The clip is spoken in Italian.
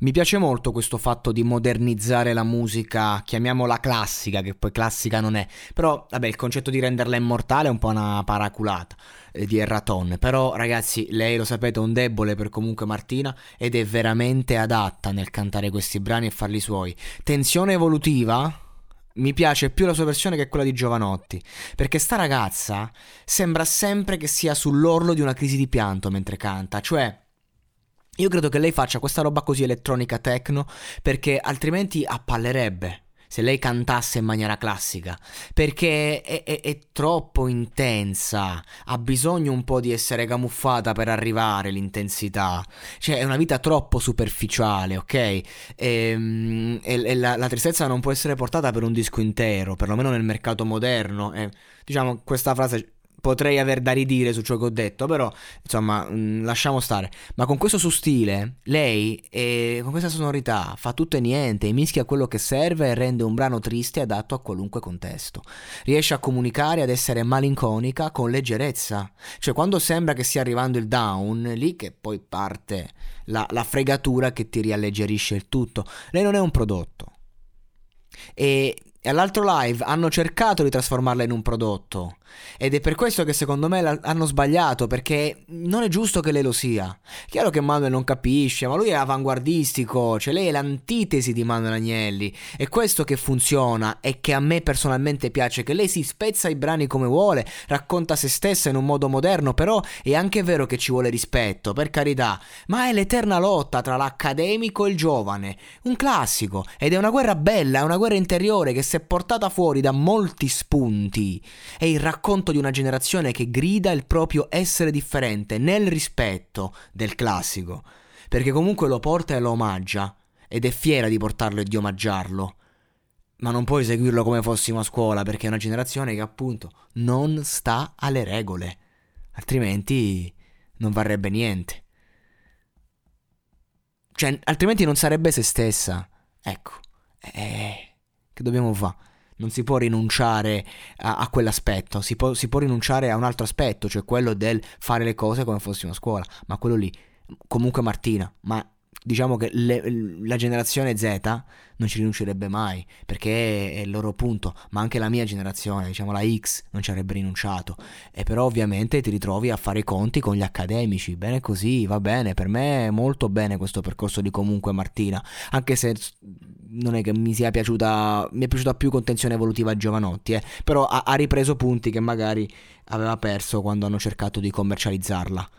Mi piace molto questo fatto di modernizzare la musica, chiamiamola classica, che poi classica non è. Però, vabbè, il concetto di renderla immortale è un po' una paraculata eh, di Erraton. Però, ragazzi, lei lo sapete, è un debole per comunque Martina ed è veramente adatta nel cantare questi brani e farli suoi. Tensione evolutiva? Mi piace più la sua versione che quella di Giovanotti, perché sta ragazza sembra sempre che sia sull'orlo di una crisi di pianto mentre canta, cioè io credo che lei faccia questa roba così elettronica techno perché altrimenti appallerebbe se lei cantasse in maniera classica, perché è, è, è, troppo intensa, ha bisogno un po' di essere camuffata per arrivare l'intensità, cioè è una vita troppo superficiale, ok? E, ehm, e, e la, la, tristezza non può essere portata per un disco intero, perlomeno nel mercato moderno, e, diciamo questa frase potrei aver da ridire su ciò che ho detto, però insomma mh, mm, lasciamo stare. Ma con questo suo stile, lei eh, con questa sonorità fa tutto e niente, mischia quello che serve e rende un brano triste adatto a qualunque contesto. Riesce a comunicare, ad essere malinconica con leggerezza. Cioè quando sembra che stia arrivando il down, lì che poi parte la, la fregatura che ti rialleggerisce il tutto. Lei non è un prodotto. E e all'altro live hanno cercato di trasformarla in un prodotto. Ed è per questo che secondo me hanno sbagliato, perché non è giusto che lei lo sia. Chiaro che Manuel non capisce, ma lui è avanguardistico, cioè lei è l'antitesi di Manuel Agnelli. È questo che funziona e che a me personalmente piace, che lei si spezza i brani come vuole, racconta se stessa in un modo moderno, però è anche vero che ci vuole rispetto, per carità, ma è l'eterna lotta tra l'accademico e il giovane, un classico, ed è una guerra bella, è una guerra interiore che se portata fuori da molti spunti. È il racconto di una generazione che grida il proprio essere differente nel rispetto del classico, perché comunque lo porta e lo omaggia ed è fiera di portarlo e di omaggiarlo. Ma non puoi seguirlo come fossimo a scuola perché è una generazione che appunto non sta alle regole, altrimenti non varrebbe niente. Cioè, altrimenti non sarebbe se stessa. Ecco. Eh che dobbiamo fare? Non si può rinunciare a, a quell'aspetto, si può, si può, rinunciare a un altro aspetto, cioè quello del fare le cose come fossimo a scuola, ma quello lì, comunque Martina, ma diciamo che le, la generazione Z non ci rinuncerebbe mai perché è il loro punto, ma anche la mia generazione, diciamo la X, non ci avrebbe rinunciato. E però ovviamente ti ritrovi a fare i conti con gli accademici, bene così, va bene, per me è molto bene questo percorso di comunque Martina, anche se non è che mi sia piaciuta, mi è piaciuta più contenzione evolutiva Giovanotti, eh, però ha, ha ripreso punti che magari aveva perso quando hanno cercato di commercializzarla